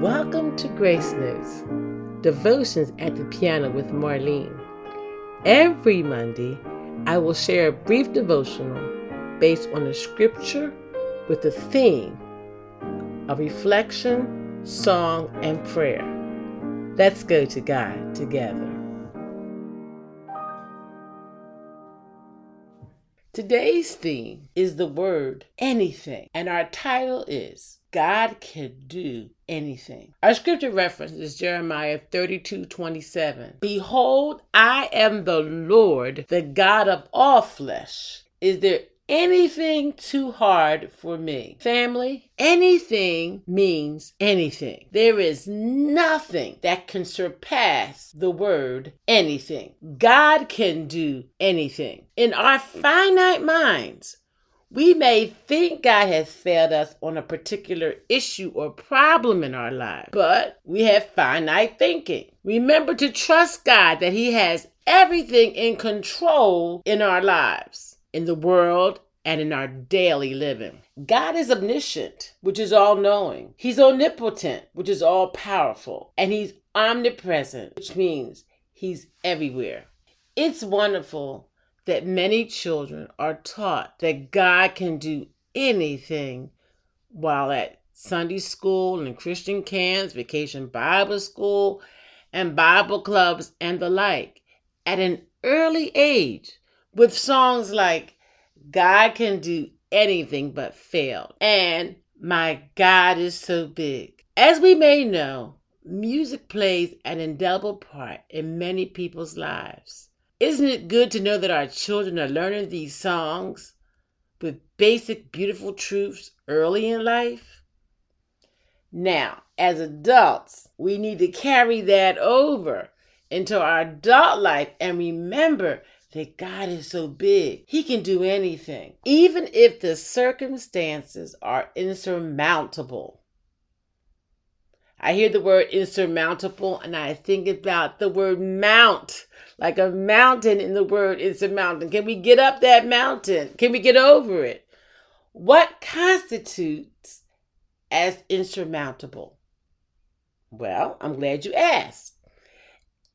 Welcome to Grace Notes, Devotions at the Piano with Marlene. Every Monday, I will share a brief devotional based on a scripture with a theme of reflection, song, and prayer. Let's go to God together. Today's theme is the word anything, and our title is God can do anything. Our scripture reference is Jeremiah 32 27. Behold, I am the Lord, the God of all flesh. Is there anything too hard for me. Family, anything means anything. There is nothing that can surpass the word anything. God can do anything. In our finite minds, we may think God has failed us on a particular issue or problem in our lives, but we have finite thinking. Remember to trust God that He has everything in control in our lives in the world, and in our daily living. God is omniscient, which is all knowing. He's omnipotent, which is all powerful. And He's omnipresent, which means He's everywhere. It's wonderful that many children are taught that God can do anything while at Sunday school and Christian camps, vacation Bible school, and Bible clubs and the like at an early age with songs like God can do anything but fail. And my God is so big. As we may know, music plays an indelible part in many people's lives. Isn't it good to know that our children are learning these songs with basic, beautiful truths early in life? Now, as adults, we need to carry that over into our adult life and remember that God is so big. He can do anything, even if the circumstances are insurmountable. I hear the word insurmountable and I think about the word mount, like a mountain in the word insurmountable. Can we get up that mountain? Can we get over it? What constitutes as insurmountable? Well, I'm glad you asked.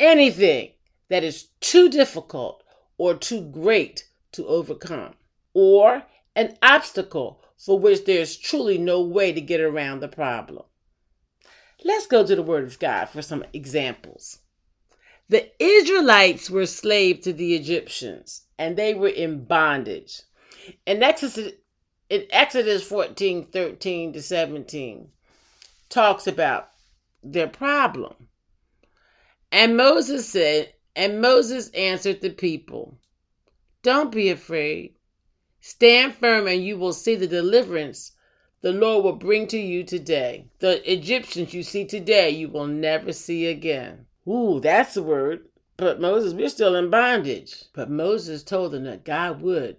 Anything that is too difficult or too great to overcome, or an obstacle for which there is truly no way to get around the problem. Let's go to the Word of God for some examples. The Israelites were slaves to the Egyptians and they were in bondage. In Exodus, in Exodus 14 13 to 17, talks about their problem. And Moses said, and Moses answered the people, Don't be afraid. Stand firm, and you will see the deliverance the Lord will bring to you today. The Egyptians you see today, you will never see again. Ooh, that's the word. But Moses, we're still in bondage. But Moses told them that God would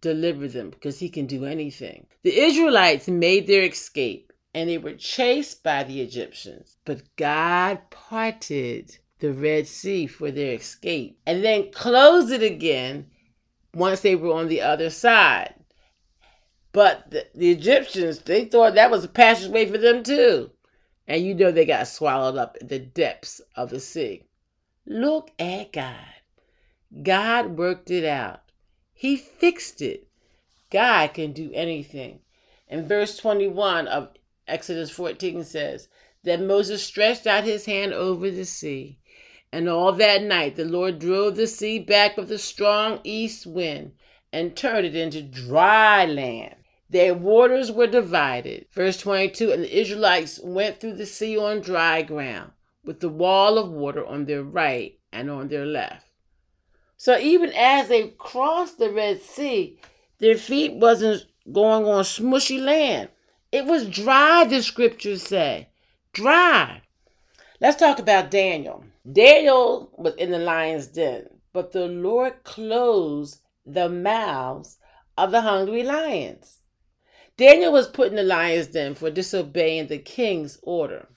deliver them because he can do anything. The Israelites made their escape and they were chased by the Egyptians. But God parted the Red Sea for their escape and then close it again once they were on the other side. But the, the Egyptians, they thought that was a passageway for them too. And you know they got swallowed up in the depths of the sea. Look at God. God worked it out. He fixed it. God can do anything. And verse 21 of Exodus 14 says that Moses stretched out his hand over the sea, and all that night the Lord drove the sea back with a strong east wind and turned it into dry land. Their waters were divided. Verse 22 And the Israelites went through the sea on dry ground, with the wall of water on their right and on their left. So even as they crossed the Red Sea, their feet wasn't going on smushy land. It was dry, the scriptures say. Dry. Let's talk about Daniel. Daniel was in the lion's den, but the Lord closed the mouths of the hungry lions. Daniel was put in the lion's den for disobeying the king's order.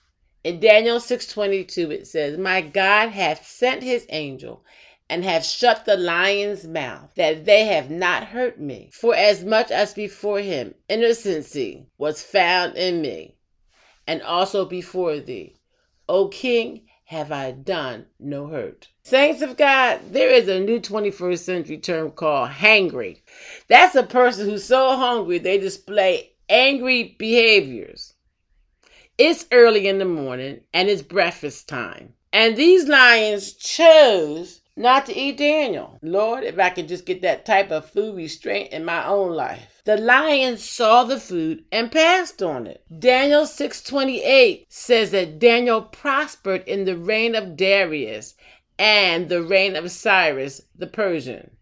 In Daniel 6:22 it says, "My God hath sent his angel and have shut the lion's mouth, that they have not hurt me. For as much as before him innocency was found in me, and also before thee. O king, have I done no hurt. Saints of God, there is a new 21st century term called hangry. That's a person who's so hungry they display angry behaviors. It's early in the morning and it's breakfast time. And these lions chose not to eat Daniel. Lord, if I could just get that type of food restraint in my own life. The lions saw the food and passed on it. Daniel 6:28 says that Daniel prospered in the reign of Darius and the reign of Cyrus the Persian.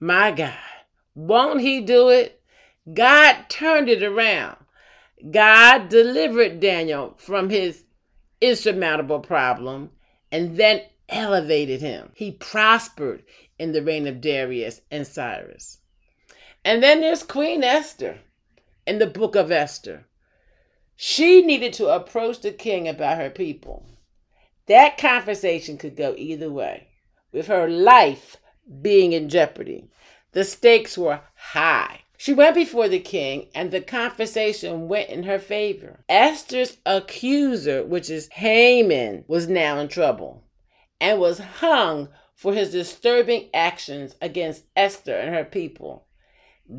My God, won't he do it? God turned it around. God delivered Daniel from his insurmountable problem and then elevated him. He prospered in the reign of Darius and Cyrus. And then there's Queen Esther in the book of Esther. She needed to approach the king about her people. That conversation could go either way, with her life being in jeopardy. The stakes were high. She went before the king, and the conversation went in her favor. Esther's accuser, which is Haman, was now in trouble and was hung for his disturbing actions against Esther and her people.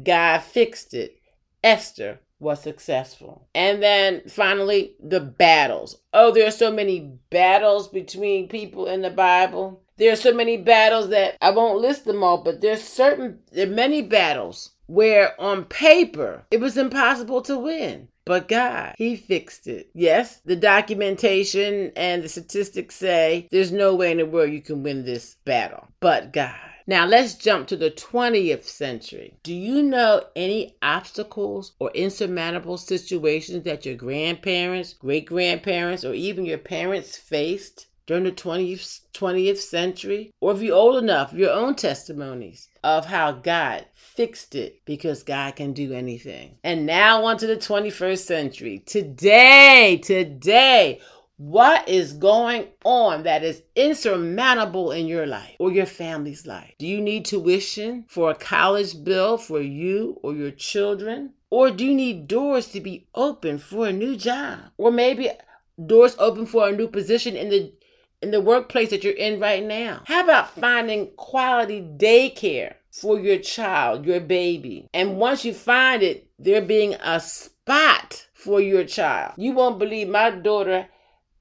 God fixed it. Esther was successful. And then finally, the battles. Oh, there are so many battles between people in the Bible. There are so many battles that I won't list them all, but there's certain there are many battles where on paper it was impossible to win. But God, He fixed it. Yes, the documentation and the statistics say there's no way in the world you can win this battle. But God. Now let's jump to the 20th century. Do you know any obstacles or insurmountable situations that your grandparents, great grandparents, or even your parents faced during the 20th, 20th century? Or if you're old enough, your own testimonies of how God fixed it because God can do anything. And now on to the 21st century. Today, today, what is going on that is insurmountable in your life or your family's life? Do you need tuition for a college bill for you or your children? Or do you need doors to be open for a new job? Or maybe doors open for a new position in the in the workplace that you're in right now? How about finding quality daycare for your child, your baby? And once you find it, there being a spot for your child. You won't believe my daughter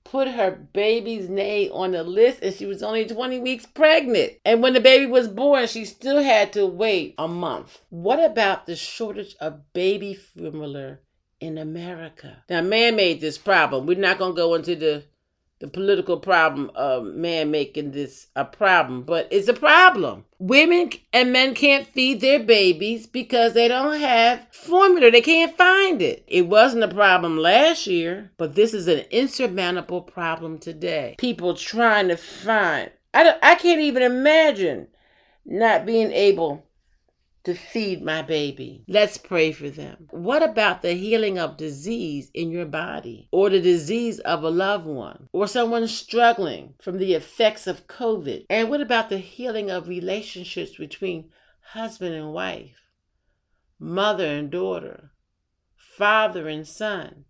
put her baby's name on the list and she was only 20 weeks pregnant. And when the baby was born, she still had to wait a month. What about the shortage of baby formula in America? Now, man made this problem. We're not going to go into the the political problem of man making this a problem, but it's a problem. Women and men can't feed their babies because they don't have formula. They can't find it. It wasn't a problem last year, but this is an insurmountable problem today. People trying to find. I, I can't even imagine not being able to feed my baby. Let's pray for them. What about the healing of disease in your body or the disease of a loved one or someone struggling from the effects of COVID? And what about the healing of relationships between husband and wife, mother and daughter, father and son,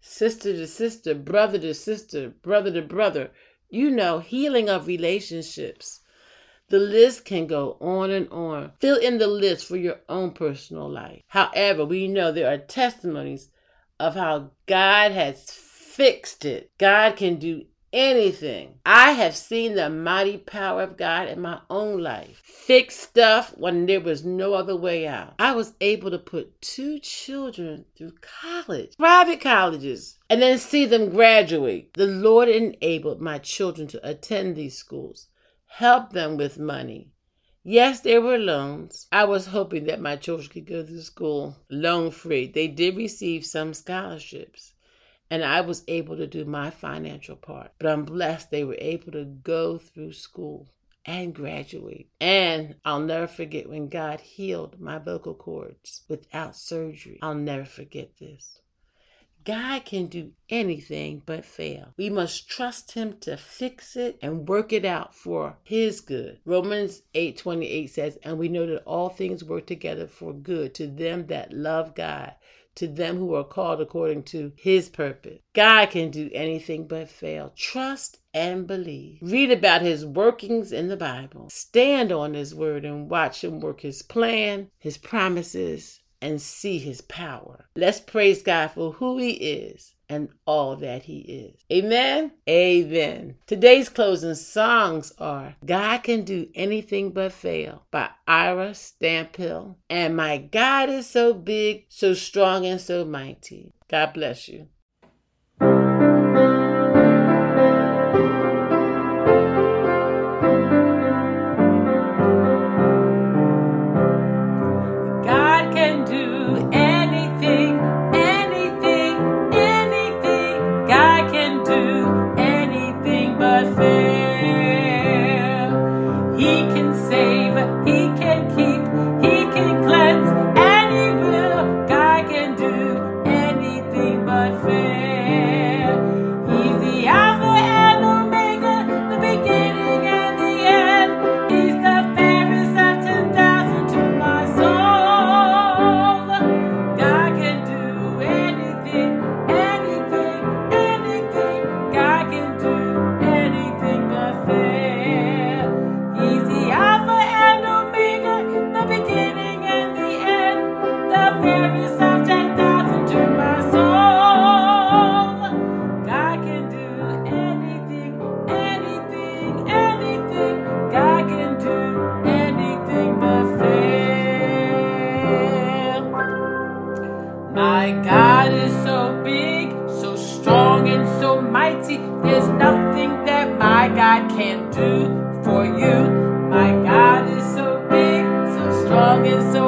sister to sister, brother to sister, brother to brother? You know, healing of relationships the list can go on and on. Fill in the list for your own personal life. However, we know there are testimonies of how God has fixed it. God can do anything. I have seen the mighty power of God in my own life. Fix stuff when there was no other way out. I was able to put two children through college, private colleges, and then see them graduate. The Lord enabled my children to attend these schools help them with money. Yes, there were loans. I was hoping that my children could go to school loan free. They did receive some scholarships, and I was able to do my financial part. But I'm blessed they were able to go through school and graduate. And I'll never forget when God healed my vocal cords without surgery. I'll never forget this. God can do anything but fail. We must trust him to fix it and work it out for his good. Romans 8:28 says, "And we know that all things work together for good to them that love God, to them who are called according to his purpose. God can do anything but fail. Trust and believe. Read about his workings in the Bible. Stand on his word and watch him work his plan, his promises, and see his power. Let's praise God for who he is and all that he is. Amen. Amen. Today's closing songs are God Can Do Anything But Fail by Ira Stanphill and My God is So Big, So Strong, and So Mighty. God bless you. My God is so big, so strong, and so mighty. There's nothing that my God can't do for you. My God is so big, so strong, and so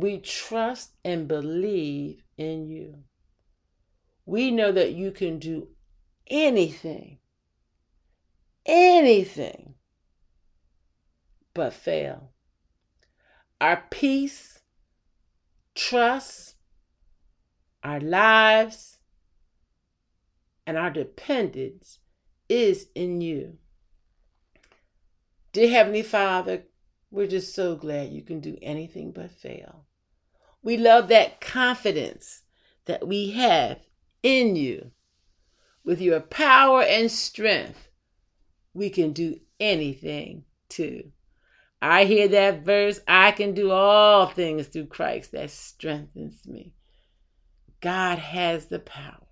we trust and believe in you. We know that you can do anything, anything but fail. Our peace, trust, our lives, and our dependence is in you. Dear Heavenly Father, we're just so glad you can do anything but fail. We love that confidence that we have in you. With your power and strength, we can do anything too. I hear that verse I can do all things through Christ that strengthens me. God has the power.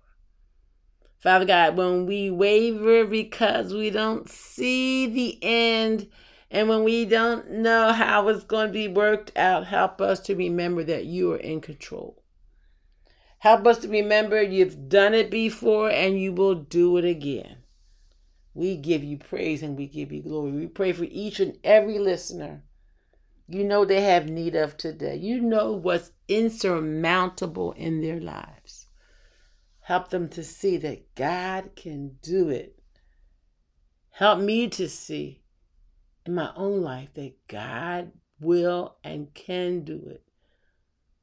Father God, when we waver because we don't see the end and when we don't know how it's going to be worked out, help us to remember that you are in control. Help us to remember you've done it before and you will do it again. We give you praise and we give you glory. We pray for each and every listener. You know they have need of today. You know what's insurmountable in their lives. Help them to see that God can do it. Help me to see in my own life that God will and can do it.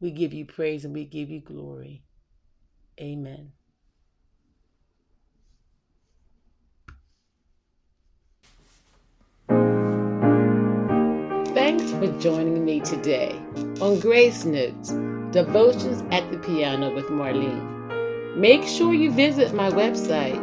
We give you praise and we give you glory. Amen. Thanks for joining me today on Grace Notes Devotions at the Piano with Marlene. Make sure you visit my website,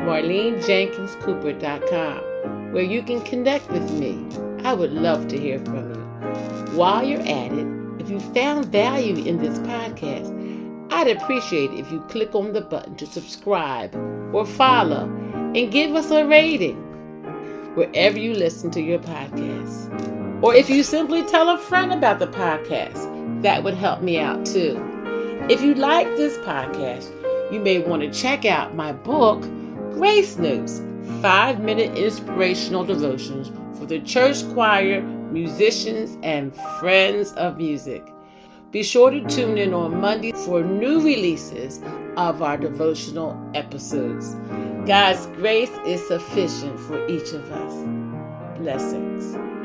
marlenejenkinscooper.com, where you can connect with me. I would love to hear from you. While you're at it, if you found value in this podcast, I'd appreciate if you click on the button to subscribe or follow and give us a rating wherever you listen to your podcast. Or if you simply tell a friend about the podcast, that would help me out too. If you like this podcast, you may want to check out my book, Grace Notes Five Minute Inspirational Devotions for the Church Choir, Musicians, and Friends of Music. Be sure to tune in on Monday for new releases of our devotional episodes. God's grace is sufficient for each of us. Blessings.